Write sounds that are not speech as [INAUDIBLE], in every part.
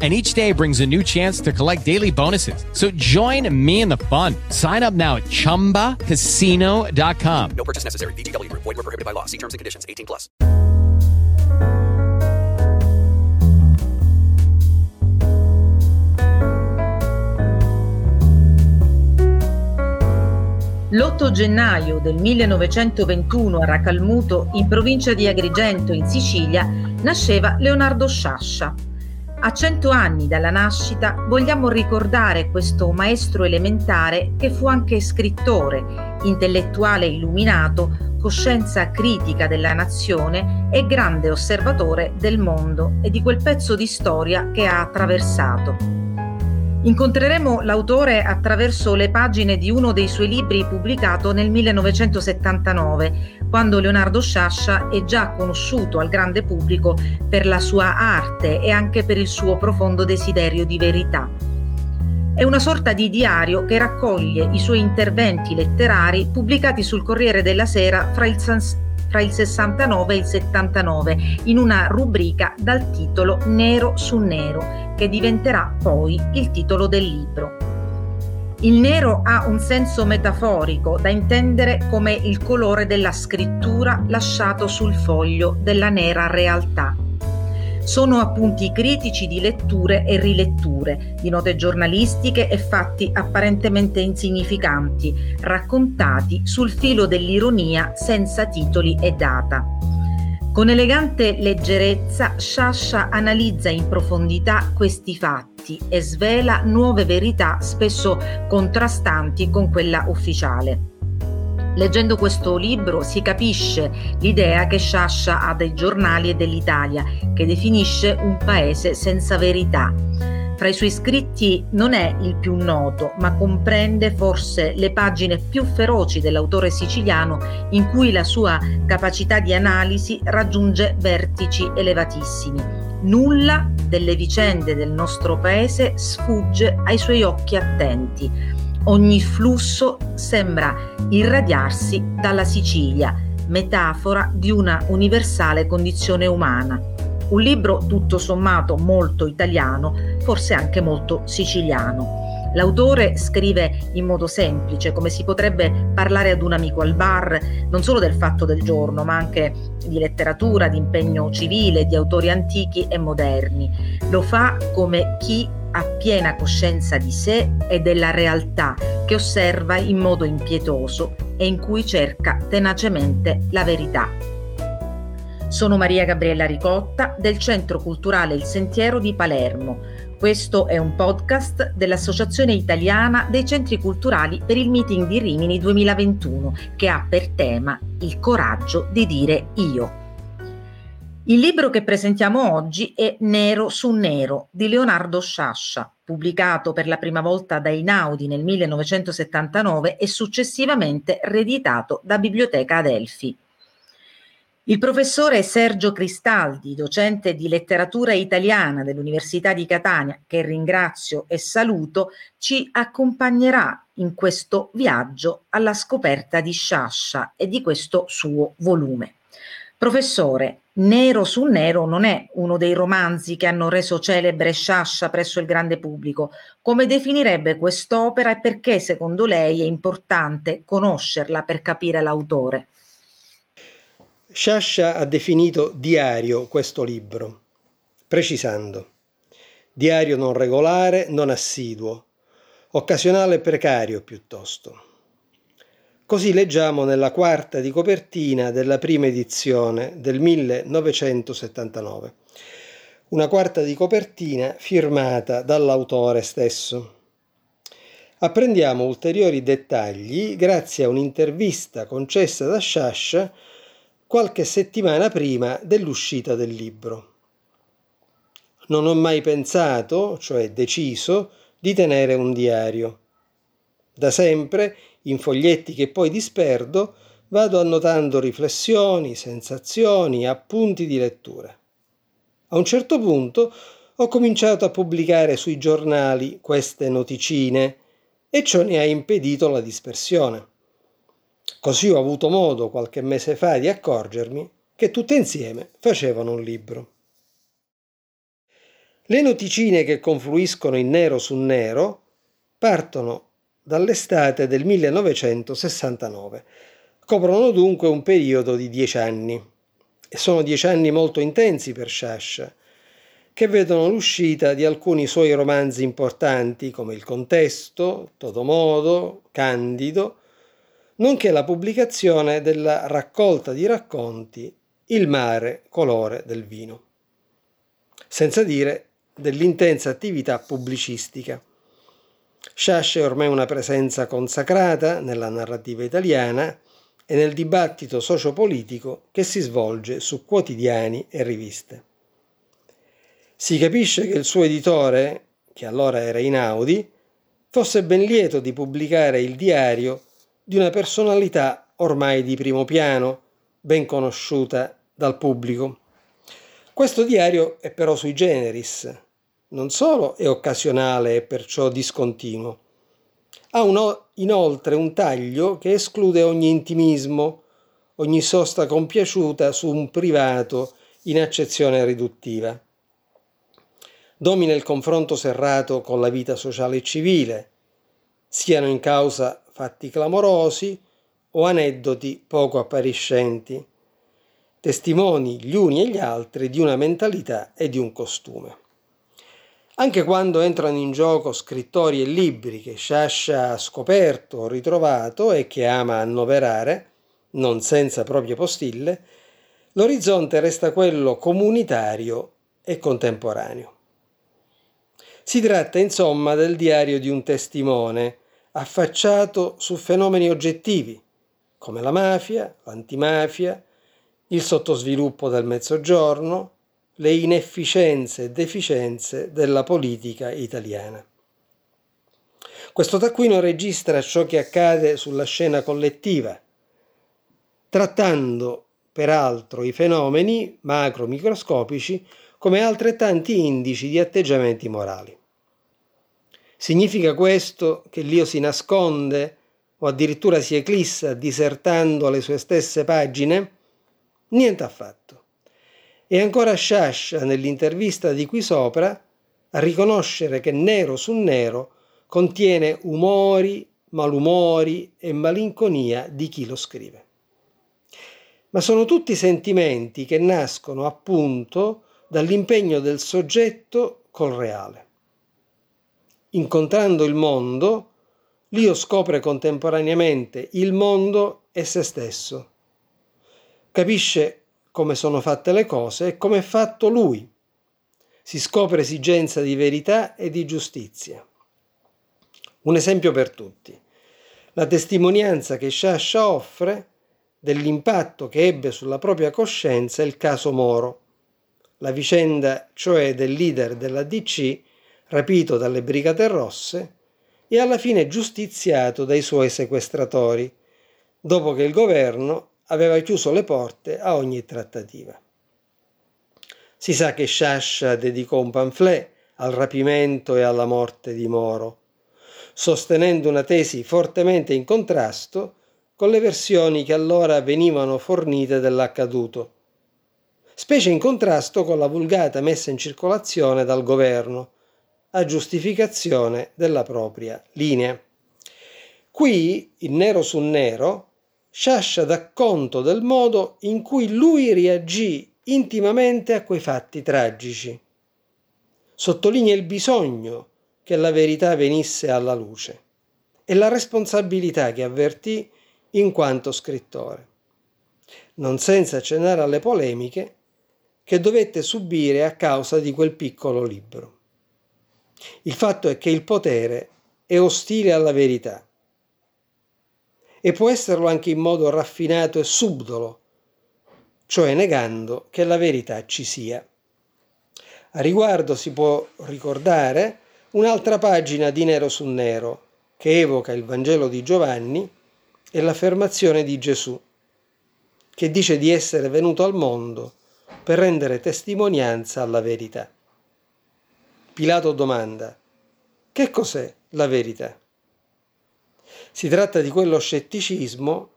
And each day brings a new chance to collect daily bonuses. So join me in the fun. Sign up now at chumbacasino.com. No purchase necessary. VGW Group. Void were prohibited by law. See terms and conditions. 18 plus. L'8 gennaio del 1921 a Racalmuto, in provincia di Agrigento, in Sicilia, nasceva Leonardo Sciascia. A cento anni dalla nascita vogliamo ricordare questo maestro elementare che fu anche scrittore, intellettuale illuminato, coscienza critica della nazione e grande osservatore del mondo e di quel pezzo di storia che ha attraversato. Incontreremo l'autore attraverso le pagine di uno dei suoi libri pubblicato nel 1979, quando Leonardo Sciascia è già conosciuto al grande pubblico per la sua arte e anche per il suo profondo desiderio di verità. È una sorta di diario che raccoglie i suoi interventi letterari pubblicati sul Corriere della Sera fra il, fra il 69 e il 79 in una rubrica dal titolo Nero su Nero, che diventerà poi il titolo del libro. Il nero ha un senso metaforico da intendere come il colore della scrittura lasciato sul foglio della nera realtà. Sono appunti critici di letture e riletture, di note giornalistiche e fatti apparentemente insignificanti, raccontati sul filo dell'ironia senza titoli e data. Con elegante leggerezza, Sciascia analizza in profondità questi fatti e svela nuove verità spesso contrastanti con quella ufficiale. Leggendo questo libro si capisce l'idea che Sciascia ha dei giornali e dell'Italia, che definisce un paese senza verità. Fra i suoi scritti non è il più noto, ma comprende forse le pagine più feroci dell'autore siciliano in cui la sua capacità di analisi raggiunge vertici elevatissimi. Nulla delle vicende del nostro paese sfugge ai suoi occhi attenti Ogni flusso sembra irradiarsi dalla Sicilia, metafora di una universale condizione umana. Un libro tutto sommato molto italiano, forse anche molto siciliano. L'autore scrive in modo semplice, come si potrebbe parlare ad un amico al bar, non solo del fatto del giorno, ma anche di letteratura, di impegno civile, di autori antichi e moderni. Lo fa come chi ha piena coscienza di sé e della realtà che osserva in modo impietoso e in cui cerca tenacemente la verità. Sono Maria Gabriella Ricotta del Centro Culturale Il Sentiero di Palermo. Questo è un podcast dell'Associazione Italiana dei Centri Culturali per il Meeting di Rimini 2021 che ha per tema il coraggio di dire io. Il libro che presentiamo oggi è Nero su Nero di Leonardo Sciascia, pubblicato per la prima volta da Inaudi nel 1979 e successivamente reeditato da Biblioteca Adelphi. Il professore Sergio Cristaldi, docente di letteratura italiana dell'Università di Catania, che ringrazio e saluto, ci accompagnerà in questo viaggio alla scoperta di Sciascia e di questo suo volume. Professore, Nero su Nero non è uno dei romanzi che hanno reso celebre Sciascia presso il grande pubblico. Come definirebbe quest'opera e perché secondo lei è importante conoscerla per capire l'autore? Sciascia ha definito diario questo libro, precisando diario non regolare, non assiduo, occasionale e precario piuttosto. Così leggiamo nella quarta di copertina della prima edizione del 1979. Una quarta di copertina firmata dall'autore stesso. Apprendiamo ulteriori dettagli grazie a un'intervista concessa da Sciascia qualche settimana prima dell'uscita del libro. Non ho mai pensato, cioè deciso, di tenere un diario. Da sempre in foglietti che poi disperdo, vado annotando riflessioni, sensazioni, appunti di lettura. A un certo punto ho cominciato a pubblicare sui giornali queste noticine e ciò ne ha impedito la dispersione. Così ho avuto modo qualche mese fa di accorgermi che tutte insieme facevano un libro. Le noticine che confluiscono in nero su nero partono dall'estate del 1969. Coprono dunque un periodo di dieci anni. E sono dieci anni molto intensi per Sciascia, che vedono l'uscita di alcuni suoi romanzi importanti come Il Contesto, Todomodo, Candido, nonché la pubblicazione della raccolta di racconti Il mare, colore del vino. Senza dire dell'intensa attività pubblicistica. Sciascia è ormai una presenza consacrata nella narrativa italiana e nel dibattito sociopolitico che si svolge su quotidiani e riviste. Si capisce che il suo editore, che allora era Inaudi, fosse ben lieto di pubblicare il diario di una personalità ormai di primo piano, ben conosciuta dal pubblico. Questo diario è però sui generis, non solo è occasionale e perciò discontinuo, ha uno, inoltre un taglio che esclude ogni intimismo, ogni sosta compiaciuta su un privato in accezione riduttiva. Domina il confronto serrato con la vita sociale e civile, siano in causa fatti clamorosi o aneddoti poco appariscenti, testimoni gli uni e gli altri di una mentalità e di un costume. Anche quando entrano in gioco scrittori e libri che Sciascia ha scoperto o ritrovato e che ama annoverare, non senza proprie postille, l'orizzonte resta quello comunitario e contemporaneo. Si tratta insomma del diario di un testimone affacciato su fenomeni oggettivi come la mafia, l'antimafia, il sottosviluppo del mezzogiorno, le inefficienze e deficienze della politica italiana. Questo taccuino registra ciò che accade sulla scena collettiva, trattando peraltro i fenomeni macro-microscopici come altrettanti indici di atteggiamenti morali. Significa questo che l'io si nasconde o addirittura si eclissa disertando le sue stesse pagine? Niente affatto. E ancora Sciascia, nell'intervista di qui sopra, a riconoscere che nero su nero contiene umori, malumori e malinconia di chi lo scrive. Ma sono tutti sentimenti che nascono appunto dall'impegno del soggetto col reale. Incontrando il mondo, l'io scopre contemporaneamente il mondo e se stesso. Capisce come sono fatte le cose e come è fatto lui. Si scopre esigenza di verità e di giustizia. Un esempio per tutti. La testimonianza che Sciascia offre dell'impatto che ebbe sulla propria coscienza il caso Moro, la vicenda cioè del leader della DC rapito dalle Brigate Rosse e alla fine giustiziato dai suoi sequestratori, dopo che il governo aveva chiuso le porte a ogni trattativa. Si sa che Sciascia dedicò un pamphlet al rapimento e alla morte di Moro, sostenendo una tesi fortemente in contrasto con le versioni che allora venivano fornite dell'accaduto, specie in contrasto con la vulgata messa in circolazione dal governo a giustificazione della propria linea. Qui, in nero su nero, Sciascia dà conto del modo in cui lui reagì intimamente a quei fatti tragici. Sottolinea il bisogno che la verità venisse alla luce e la responsabilità che avvertì in quanto scrittore, non senza accennare alle polemiche che dovette subire a causa di quel piccolo libro. Il fatto è che il potere è ostile alla verità e può esserlo anche in modo raffinato e subdolo, cioè negando che la verità ci sia. A riguardo si può ricordare un'altra pagina di Nero su Nero che evoca il Vangelo di Giovanni e l'affermazione di Gesù, che dice di essere venuto al mondo per rendere testimonianza alla verità. Pilato domanda, che cos'è la verità? Si tratta di quello scetticismo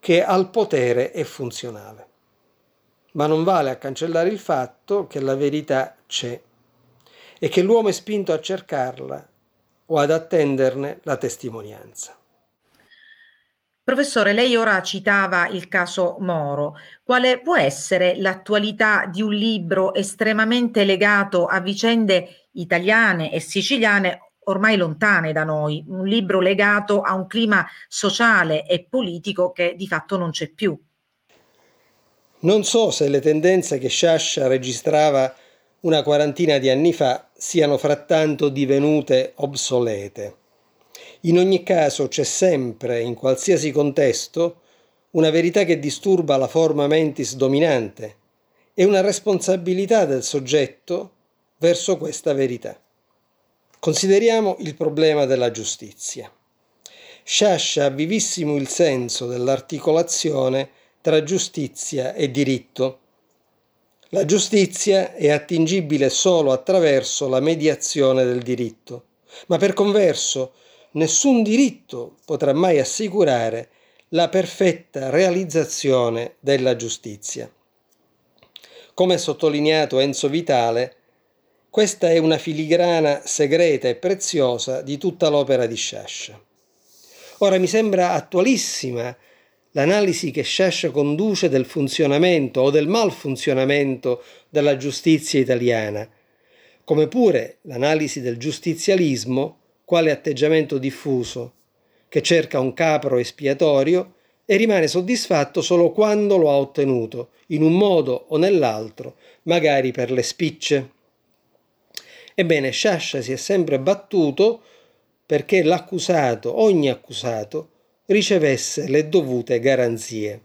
che al potere è funzionale. Ma non vale a cancellare il fatto che la verità c'è e che l'uomo è spinto a cercarla o ad attenderne la testimonianza. Professore, lei ora citava il caso Moro. Quale può essere l'attualità di un libro estremamente legato a vicende italiane e siciliane ormai lontane da noi, un libro legato a un clima sociale e politico che di fatto non c'è più. Non so se le tendenze che Sciascia registrava una quarantina di anni fa siano frattanto divenute obsolete. In ogni caso c'è sempre, in qualsiasi contesto, una verità che disturba la forma mentis dominante e una responsabilità del soggetto verso questa verità. Consideriamo il problema della giustizia. Sciascia vivissimo il senso dell'articolazione tra giustizia e diritto. La giustizia è attingibile solo attraverso la mediazione del diritto, ma per converso nessun diritto potrà mai assicurare la perfetta realizzazione della giustizia. Come sottolineato Enzo Vitale, questa è una filigrana segreta e preziosa di tutta l'opera di Sciascia. Ora mi sembra attualissima l'analisi che Sciascia conduce del funzionamento o del malfunzionamento della giustizia italiana, come pure l'analisi del giustizialismo quale atteggiamento diffuso, che cerca un capro espiatorio e rimane soddisfatto solo quando lo ha ottenuto, in un modo o nell'altro, magari per le spicce. Ebbene, Sciascia si è sempre battuto perché l'accusato, ogni accusato, ricevesse le dovute garanzie.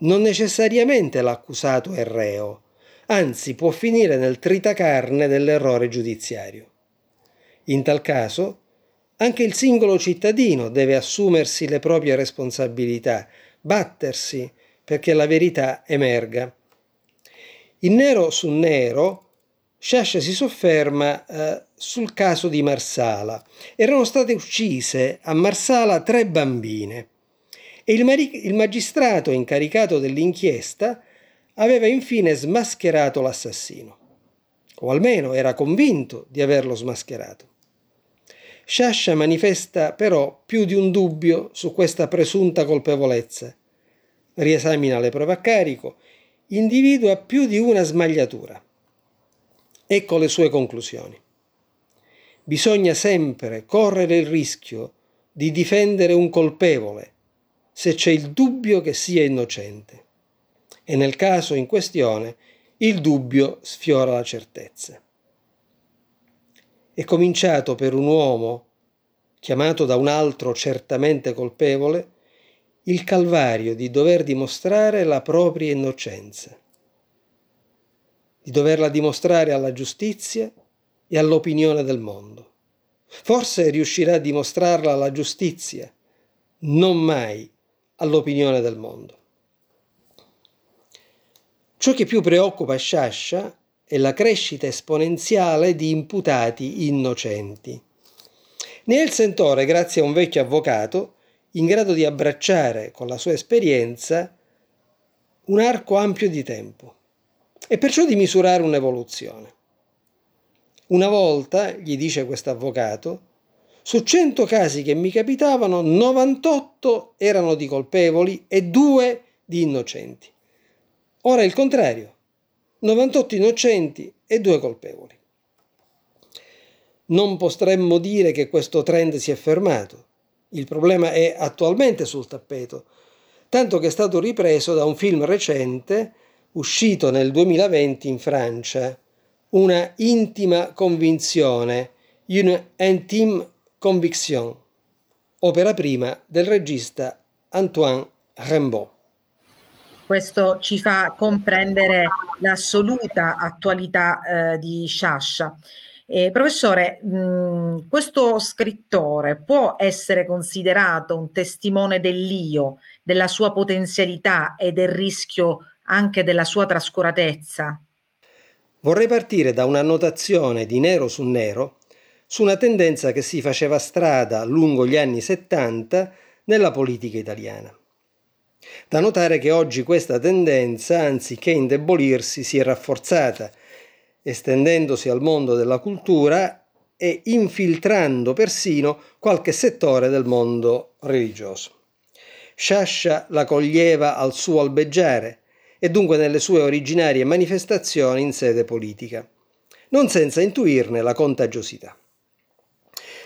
Non necessariamente l'accusato è reo, anzi può finire nel tritacarne dell'errore giudiziario. In tal caso, anche il singolo cittadino deve assumersi le proprie responsabilità, battersi perché la verità emerga. In nero su nero, Sciascia si sofferma eh, sul caso di Marsala. Erano state uccise a Marsala tre bambine e il, mari- il magistrato incaricato dell'inchiesta aveva infine smascherato l'assassino, o almeno era convinto di averlo smascherato. Sciascia manifesta però più di un dubbio su questa presunta colpevolezza. Riesamina le prove a carico, individua più di una smagliatura. Ecco le sue conclusioni. Bisogna sempre correre il rischio di difendere un colpevole se c'è il dubbio che sia innocente. E nel caso in questione il dubbio sfiora la certezza. È cominciato per un uomo, chiamato da un altro certamente colpevole, il calvario di dover dimostrare la propria innocenza di doverla dimostrare alla giustizia e all'opinione del mondo. Forse riuscirà a dimostrarla alla giustizia, non mai all'opinione del mondo. Ciò che più preoccupa Sciascia è la crescita esponenziale di imputati innocenti. Ne è il sentore grazie a un vecchio avvocato in grado di abbracciare con la sua esperienza un arco ampio di tempo e perciò di misurare un'evoluzione. Una volta, gli dice questo avvocato, su 100 casi che mi capitavano, 98 erano di colpevoli e 2 di innocenti. Ora è il contrario, 98 innocenti e 2 colpevoli. Non potremmo dire che questo trend si è fermato. Il problema è attualmente sul tappeto, tanto che è stato ripreso da un film recente uscito nel 2020 in Francia, una intima convinzione, une intime conviction, opera prima del regista Antoine Rimbaud. Questo ci fa comprendere l'assoluta attualità eh, di Sciascia. Eh, professore, mh, questo scrittore può essere considerato un testimone dell'io, della sua potenzialità e del rischio anche della sua trascuratezza? Vorrei partire da un'annotazione di nero su nero su una tendenza che si faceva strada lungo gli anni 70 nella politica italiana. Da notare che oggi questa tendenza, anziché indebolirsi, si è rafforzata, estendendosi al mondo della cultura e infiltrando persino qualche settore del mondo religioso. Sciascia la coglieva al suo albeggiare e dunque nelle sue originarie manifestazioni in sede politica, non senza intuirne la contagiosità.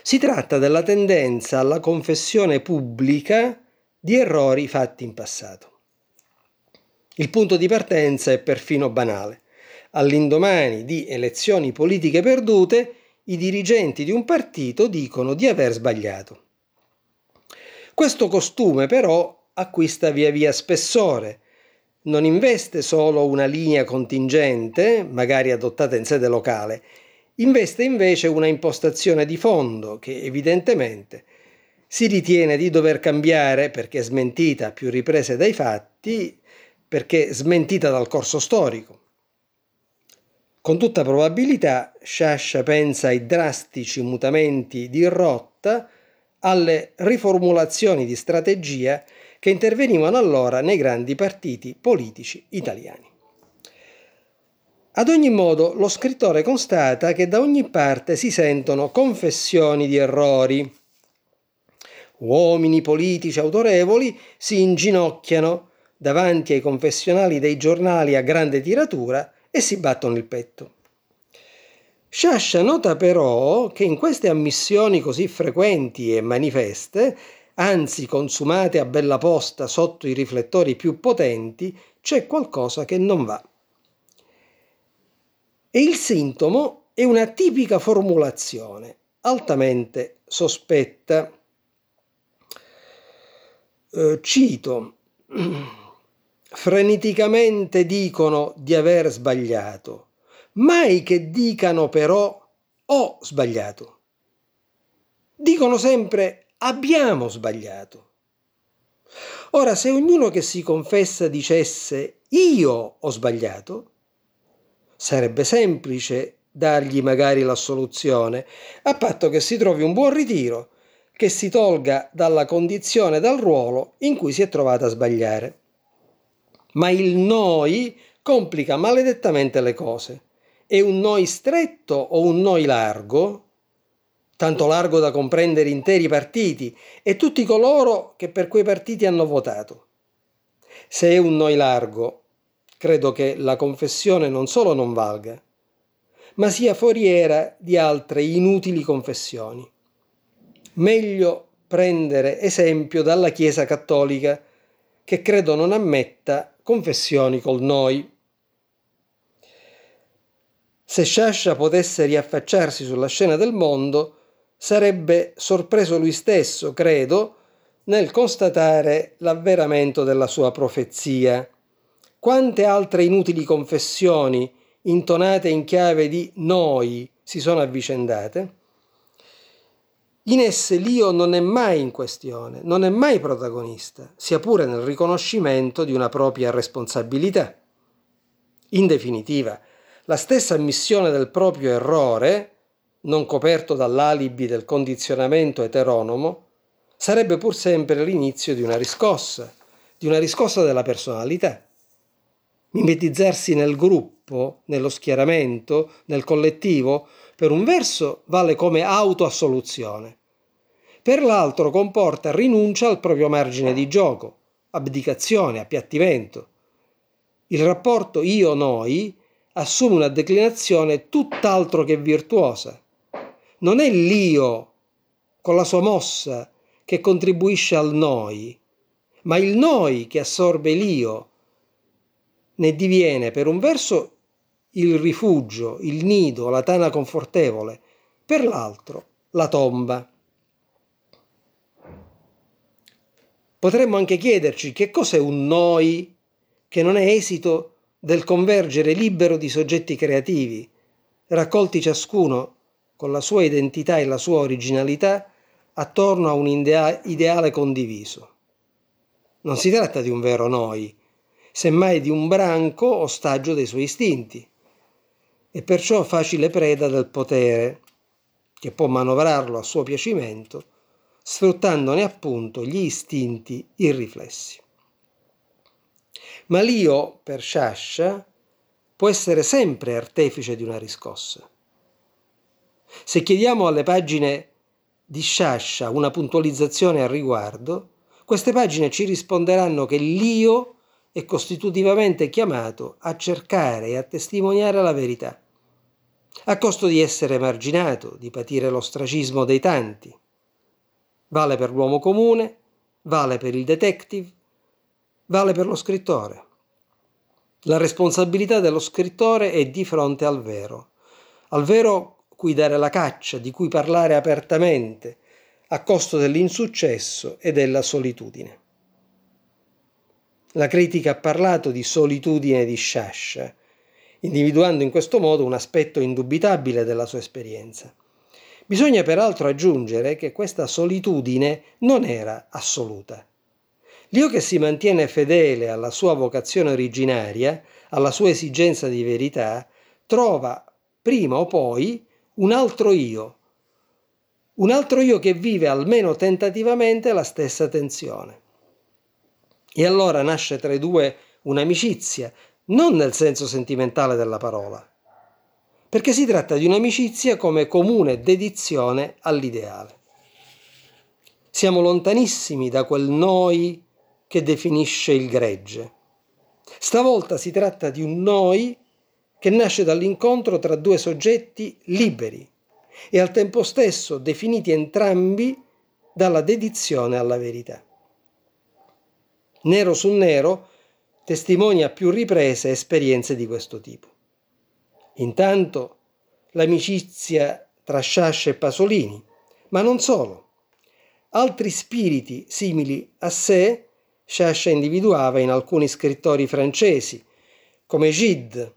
Si tratta della tendenza alla confessione pubblica di errori fatti in passato. Il punto di partenza è perfino banale. All'indomani di elezioni politiche perdute, i dirigenti di un partito dicono di aver sbagliato. Questo costume però acquista via via spessore, non investe solo una linea contingente, magari adottata in sede locale, investe invece una impostazione di fondo che evidentemente si ritiene di dover cambiare perché smentita a più riprese dai fatti, perché smentita dal corso storico. Con tutta probabilità Sciascia pensa ai drastici mutamenti di rotta, alle riformulazioni di strategia che intervenivano allora nei grandi partiti politici italiani. Ad ogni modo, lo scrittore constata che da ogni parte si sentono confessioni di errori, Uomini politici autorevoli si inginocchiano davanti ai confessionali dei giornali a grande tiratura e si battono il petto. Sciascia nota però che in queste ammissioni così frequenti e manifeste, anzi consumate a bella posta sotto i riflettori più potenti, c'è qualcosa che non va. E il sintomo è una tipica formulazione, altamente sospetta, eh, cito, [CLEARS THROAT] freneticamente dicono di aver sbagliato, mai che dicano però ho sbagliato. Dicono sempre abbiamo sbagliato. Ora, se ognuno che si confessa dicesse io ho sbagliato, sarebbe semplice dargli magari l'assoluzione, a patto che si trovi un buon ritiro che si tolga dalla condizione, dal ruolo in cui si è trovata a sbagliare. Ma il noi complica maledettamente le cose. È un noi stretto o un noi largo? Tanto largo da comprendere interi partiti e tutti coloro che per quei partiti hanno votato. Se è un noi largo, credo che la confessione non solo non valga, ma sia foriera di altre inutili confessioni meglio prendere esempio dalla Chiesa cattolica, che credo non ammetta confessioni col noi. Se Sciascia potesse riaffacciarsi sulla scena del mondo, sarebbe sorpreso lui stesso, credo, nel constatare l'avveramento della sua profezia. Quante altre inutili confessioni, intonate in chiave di noi, si sono avvicendate? In esse l'io non è mai in questione, non è mai protagonista, sia pure nel riconoscimento di una propria responsabilità. In definitiva, la stessa ammissione del proprio errore, non coperto dall'alibi del condizionamento eteronomo, sarebbe pur sempre l'inizio di una riscossa, di una riscossa della personalità. Mimetizzarsi nel gruppo, nello schieramento, nel collettivo, per un verso vale come autoassoluzione, per l'altro comporta rinuncia al proprio margine di gioco, abdicazione, appiattimento. Il rapporto io-noi assume una declinazione tutt'altro che virtuosa. Non è l'io con la sua mossa che contribuisce al noi, ma il noi che assorbe l'io, ne diviene per un verso il rifugio, il nido, la tana confortevole, per l'altro la tomba. Potremmo anche chiederci che cos'è un noi che non è esito del convergere libero di soggetti creativi, raccolti ciascuno con la sua identità e la sua originalità attorno a un ideale condiviso. Non si tratta di un vero noi, semmai di un branco ostaggio dei suoi istinti, e perciò facile preda del potere, che può manovrarlo a suo piacimento, sfruttandone appunto gli istinti irriflessi. Ma l'io, per Sciascia, può essere sempre artefice di una riscossa. Se chiediamo alle pagine di Sciascia una puntualizzazione al riguardo, queste pagine ci risponderanno che l'io è costitutivamente chiamato a cercare e a testimoniare la verità, a costo di essere emarginato, di patire l'ostracismo dei tanti. Vale per l'uomo comune, vale per il detective, vale per lo scrittore. La responsabilità dello scrittore è di fronte al vero, al vero cui dare la caccia, di cui parlare apertamente, a costo dell'insuccesso e della solitudine. La critica ha parlato di solitudine di Sciascia, individuando in questo modo un aspetto indubitabile della sua esperienza. Bisogna peraltro aggiungere che questa solitudine non era assoluta. L'io che si mantiene fedele alla sua vocazione originaria, alla sua esigenza di verità, trova prima o poi un altro io, un altro io che vive almeno tentativamente la stessa tensione. E allora nasce tra i due un'amicizia, non nel senso sentimentale della parola, perché si tratta di un'amicizia come comune dedizione all'ideale. Siamo lontanissimi da quel noi che definisce il gregge. Stavolta si tratta di un noi che nasce dall'incontro tra due soggetti liberi, e al tempo stesso definiti entrambi dalla dedizione alla verità. Nero su nero testimonia a più riprese esperienze di questo tipo. Intanto l'amicizia tra Sciascia e Pasolini, ma non solo. Altri spiriti simili a sé Sciascia individuava in alcuni scrittori francesi, come Gide,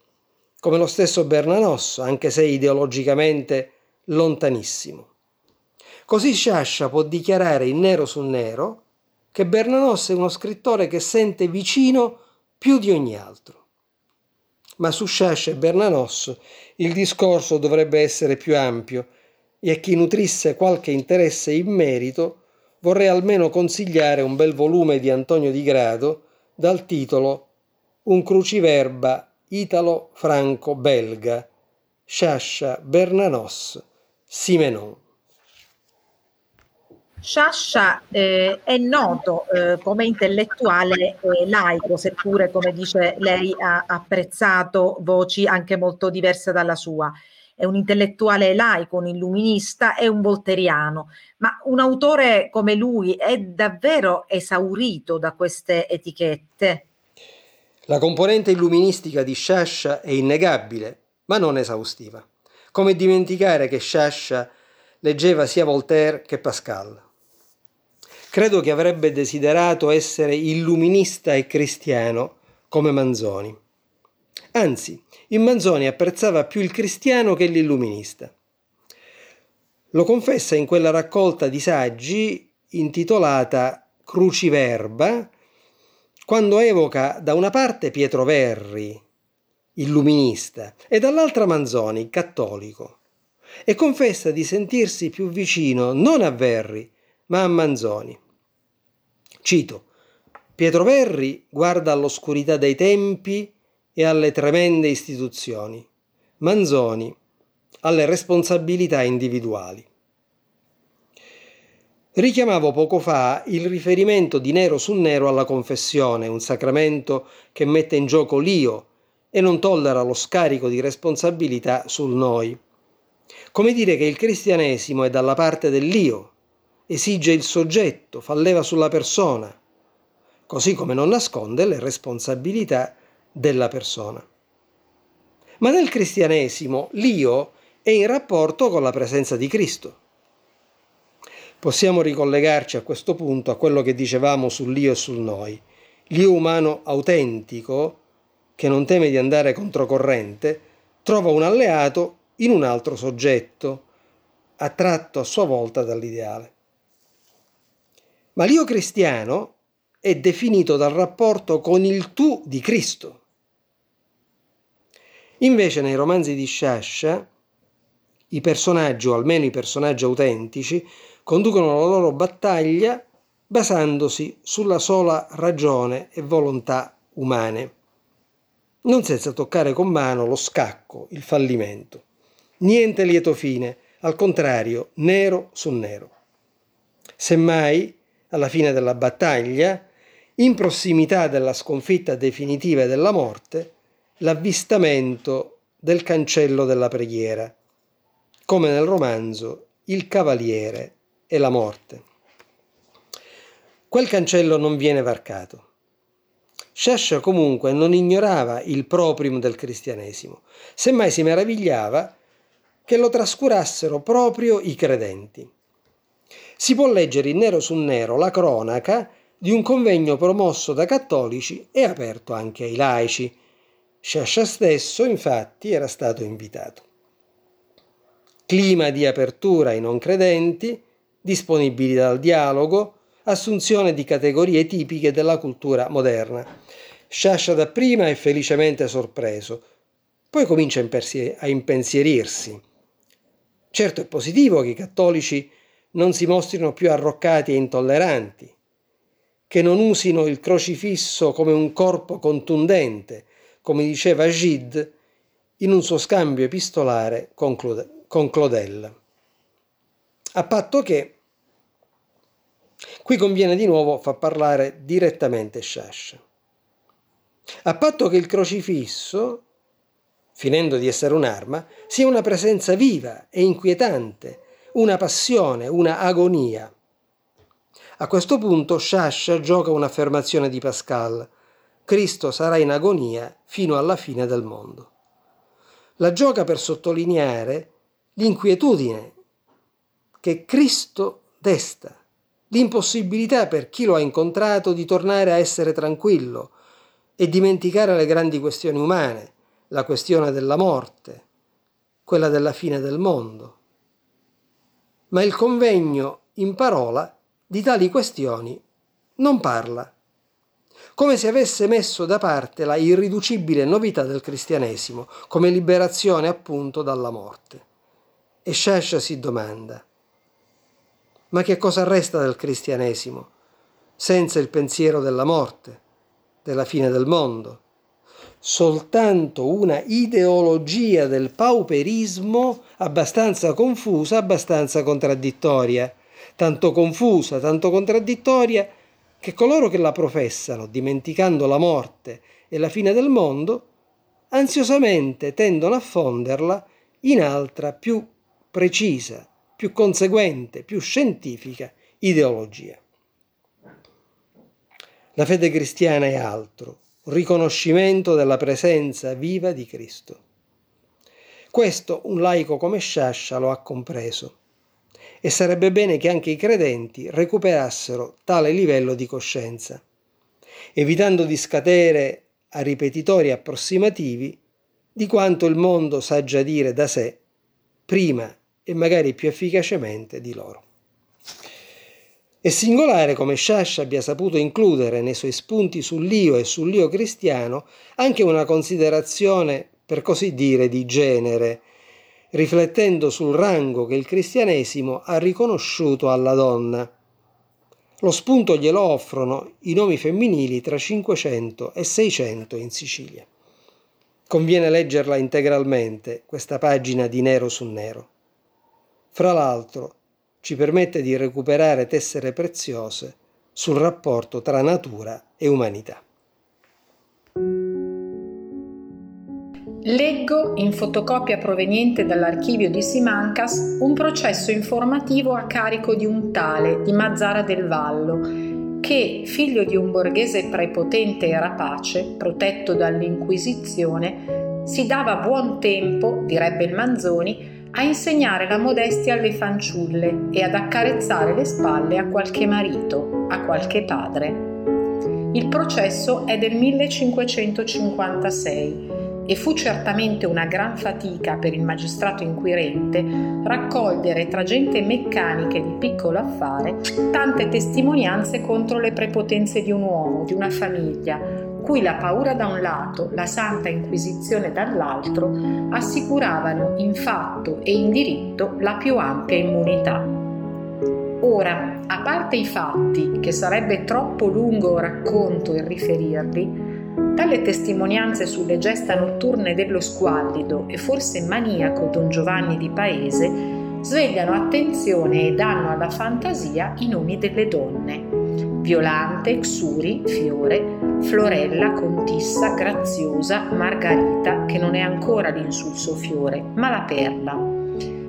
come lo stesso Bernanos, anche se ideologicamente lontanissimo. Così Sciascia può dichiarare in nero su nero che Bernanos è uno scrittore che sente vicino più di ogni altro. Ma su Sciascia e Bernanos il discorso dovrebbe essere più ampio e a chi nutrisse qualche interesse in merito vorrei almeno consigliare un bel volume di Antonio Di Grado dal titolo Un cruciverba italo-franco-belga, Sciascia Bernanos Simenon. Sciascia eh, è noto eh, come intellettuale e laico, seppure, come dice lei, ha apprezzato voci anche molto diverse dalla sua. È un intellettuale laico, un illuminista e un volteriano, ma un autore come lui è davvero esaurito da queste etichette. La componente illuministica di Sciascia è innegabile, ma non esaustiva. Come dimenticare che Sciascia leggeva sia Voltaire che Pascal. Credo che avrebbe desiderato essere illuminista e cristiano come Manzoni. Anzi, in Manzoni apprezzava più il cristiano che l'illuminista. Lo confessa in quella raccolta di saggi intitolata Cruciverba, quando evoca da una parte Pietro Verri, illuminista, e dall'altra Manzoni, cattolico, e confessa di sentirsi più vicino non a Verri, ma a Manzoni. Cito, Pietro Verri guarda all'oscurità dei tempi e alle tremende istituzioni, Manzoni alle responsabilità individuali. Richiamavo poco fa il riferimento di nero su nero alla confessione, un sacramento che mette in gioco l'io e non tollera lo scarico di responsabilità sul noi. Come dire che il cristianesimo è dalla parte dell'io, esige il soggetto, fa leva sulla persona, così come non nasconde le responsabilità della persona. Ma nel cristianesimo l'io è in rapporto con la presenza di Cristo. Possiamo ricollegarci a questo punto a quello che dicevamo sull'io e sul noi. L'io umano autentico, che non teme di andare controcorrente, trova un alleato in un altro soggetto, attratto a sua volta dall'ideale. Ma l'io cristiano è definito dal rapporto con il tu di Cristo. Invece nei romanzi di Sciascia i personaggi, o almeno i personaggi autentici, conducono la loro battaglia basandosi sulla sola ragione e volontà umane, non senza toccare con mano lo scacco, il fallimento. Niente lieto fine, al contrario, nero su nero. Semmai, alla fine della battaglia, in prossimità della sconfitta definitiva e della morte, l'avvistamento del cancello della preghiera, come nel romanzo Il cavaliere e la morte. Quel cancello non viene varcato. Sciascia comunque non ignorava il proprium del cristianesimo, semmai si meravigliava che lo trascurassero proprio i credenti. Si può leggere in nero su nero la cronaca di un convegno promosso da cattolici e aperto anche ai laici. Sciascia stesso, infatti, era stato invitato clima di apertura ai non credenti, disponibilità al dialogo, assunzione di categorie tipiche della cultura moderna. Sciascia dapprima è felicemente sorpreso, poi comincia a impensierirsi. Certo è positivo che i cattolici non si mostrino più arroccati e intolleranti, che non usino il crocifisso come un corpo contundente, come diceva Gide in un suo scambio epistolare con Claudel. A patto che qui conviene di nuovo far parlare direttamente Sciascia. A patto che il crocifisso, finendo di essere un'arma, sia una presenza viva e inquietante, una passione, una agonia. A questo punto Sciascia gioca un'affermazione di Pascal. Cristo sarà in agonia fino alla fine del mondo. La gioca per sottolineare l'inquietudine che Cristo desta, l'impossibilità per chi lo ha incontrato di tornare a essere tranquillo e dimenticare le grandi questioni umane, la questione della morte, quella della fine del mondo. Ma il convegno in parola di tali questioni non parla, come se avesse messo da parte la irriducibile novità del cristianesimo come liberazione appunto dalla morte. E Sciascia si domanda, ma che cosa resta del cristianesimo senza il pensiero della morte, della fine del mondo? Soltanto una ideologia del pauperismo abbastanza confusa, abbastanza contraddittoria, tanto confusa, tanto contraddittoria, che coloro che la professano, dimenticando la morte e la fine del mondo, ansiosamente tendono a fonderla in altra più precisa, più conseguente, più scientifica ideologia. La fede cristiana è altro, riconoscimento della presenza viva di Cristo. Questo un laico come Sciascia lo ha compreso e sarebbe bene che anche i credenti recuperassero tale livello di coscienza, evitando di scadere a ripetitori approssimativi di quanto il mondo sa già dire da sé prima e magari più efficacemente di loro. È singolare come Sciascia abbia saputo includere nei suoi spunti sull'io e sull'io cristiano anche una considerazione, per così dire, di genere, riflettendo sul rango che il cristianesimo ha riconosciuto alla donna. Lo spunto glielo offrono i nomi femminili tra 500 e 600 in Sicilia. Conviene leggerla integralmente, questa pagina di nero su nero. Fra l'altro, ci permette di recuperare tessere preziose sul rapporto tra natura e umanità. Leggo in fotocopia proveniente dall'archivio di Simancas un processo informativo a carico di un tale di Mazzara del Vallo che, figlio di un borghese prepotente e rapace, protetto dall'Inquisizione, si dava buon tempo, direbbe il Manzoni, a insegnare la modestia alle fanciulle e ad accarezzare le spalle a qualche marito, a qualche padre. Il processo è del 1556 e fu certamente una gran fatica per il magistrato inquirente raccogliere tra gente meccanica e di piccolo affare tante testimonianze contro le prepotenze di un uomo, di una famiglia, cui la paura da un lato, la santa inquisizione dall'altro assicuravano in fatto e in diritto la più ampia immunità. Ora, a parte i fatti, che sarebbe troppo lungo racconto il riferirli, dalle testimonianze sulle gesta notturne dello squallido e forse maniaco Don Giovanni di Paese svegliano attenzione e danno alla fantasia i nomi delle donne. Violante, Xuri, Fiore, Florella, Contissa, Graziosa, Margarita, che non è ancora l'insulso fiore, ma la perla.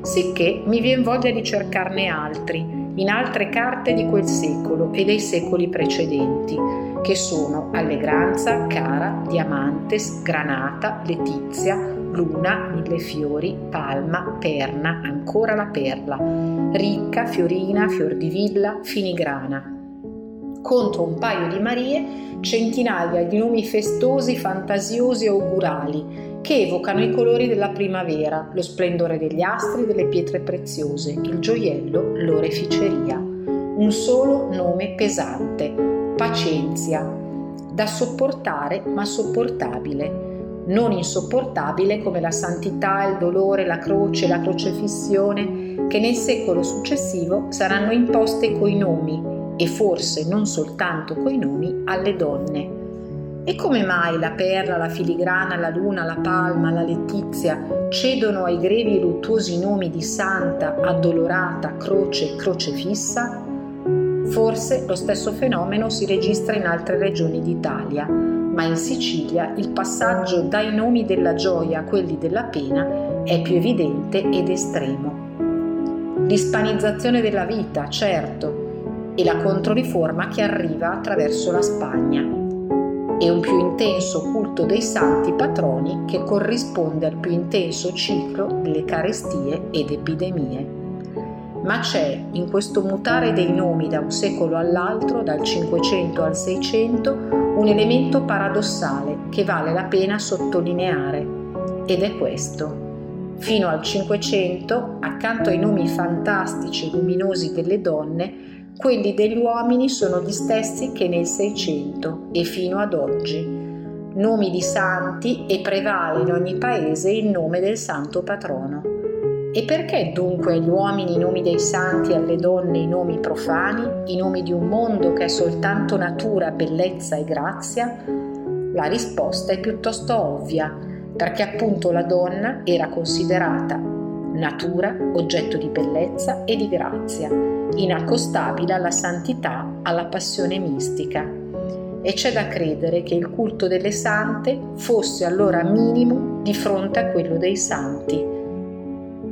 Sicché mi vien voglia di cercarne altri, in altre carte di quel secolo e dei secoli precedenti, che sono Allegranza, Cara, Diamantes, Granata, Letizia, Luna, Millefiori, Palma, Perna, ancora la Perla, Ricca, Fiorina, Fiordivilla, Finigrana. Contro un paio di Marie, centinaia di nomi festosi, fantasiosi e augurali, che evocano i colori della primavera, lo splendore degli astri, delle pietre preziose, il gioiello, l'oreficeria. Un solo nome pesante, Pazienza, da sopportare ma sopportabile, non insopportabile come la santità, il dolore, la croce, la crocefissione, che nel secolo successivo saranno imposte coi nomi, e forse non soltanto coi nomi, alle donne. E come mai la perla, la filigrana, la luna, la palma, la letizia cedono ai grevi e luttuosi nomi di santa, addolorata, croce, crocefissa? Forse lo stesso fenomeno si registra in altre regioni d'Italia, ma in Sicilia il passaggio dai nomi della gioia a quelli della pena è più evidente ed estremo. L'ispanizzazione della vita, certo, e la controriforma che arriva attraverso la Spagna e un più intenso culto dei santi patroni che corrisponde al più intenso ciclo delle carestie ed epidemie. Ma c'è in questo mutare dei nomi da un secolo all'altro, dal 500 al 600, un elemento paradossale che vale la pena sottolineare, ed è questo. Fino al 500, accanto ai nomi fantastici e luminosi delle donne, quelli degli uomini sono gli stessi che nel Seicento e fino ad oggi. Nomi di santi e prevale in ogni paese il nome del santo patrono. E perché dunque agli uomini i nomi dei santi e alle donne i nomi profani, i nomi di un mondo che è soltanto natura, bellezza e grazia? La risposta è piuttosto ovvia, perché appunto la donna era considerata natura, oggetto di bellezza e di grazia inaccostabile alla santità, alla passione mistica. E c'è da credere che il culto delle sante fosse allora minimo di fronte a quello dei santi.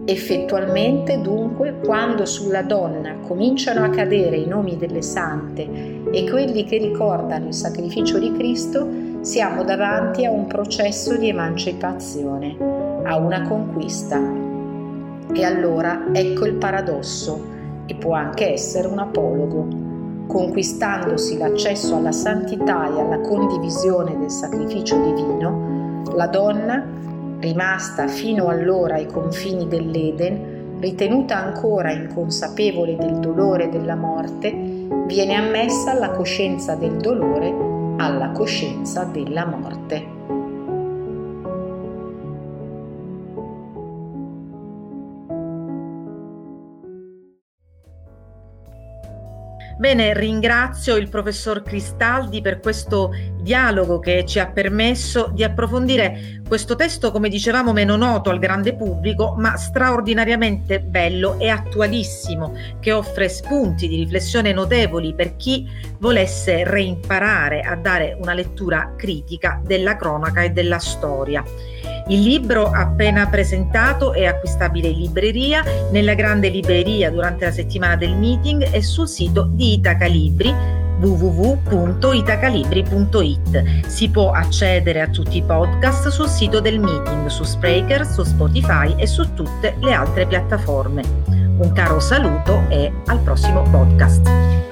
Effettualmente, dunque, quando sulla donna cominciano a cadere i nomi delle sante e quelli che ricordano il sacrificio di Cristo, siamo davanti a un processo di emancipazione, a una conquista. E allora ecco il paradosso e può anche essere un apologo, conquistandosi l'accesso alla santità e alla condivisione del sacrificio divino, la donna, rimasta fino allora ai confini dell'Eden, ritenuta ancora inconsapevole del dolore della morte, viene ammessa alla coscienza del dolore, alla coscienza della morte. Bene, ringrazio il professor Cristaldi per questo dialogo che ci ha permesso di approfondire questo testo, come dicevamo, meno noto al grande pubblico, ma straordinariamente bello e attualissimo, che offre spunti di riflessione notevoli per chi volesse reimparare a dare una lettura critica della cronaca e della storia. Il libro appena presentato è acquistabile in libreria, nella grande libreria durante la settimana del meeting e sul sito di Itaca Libri www.itacalibri.it. Si può accedere a tutti i podcast sul sito del meeting, su Spreaker, su Spotify e su tutte le altre piattaforme. Un caro saluto e al prossimo podcast.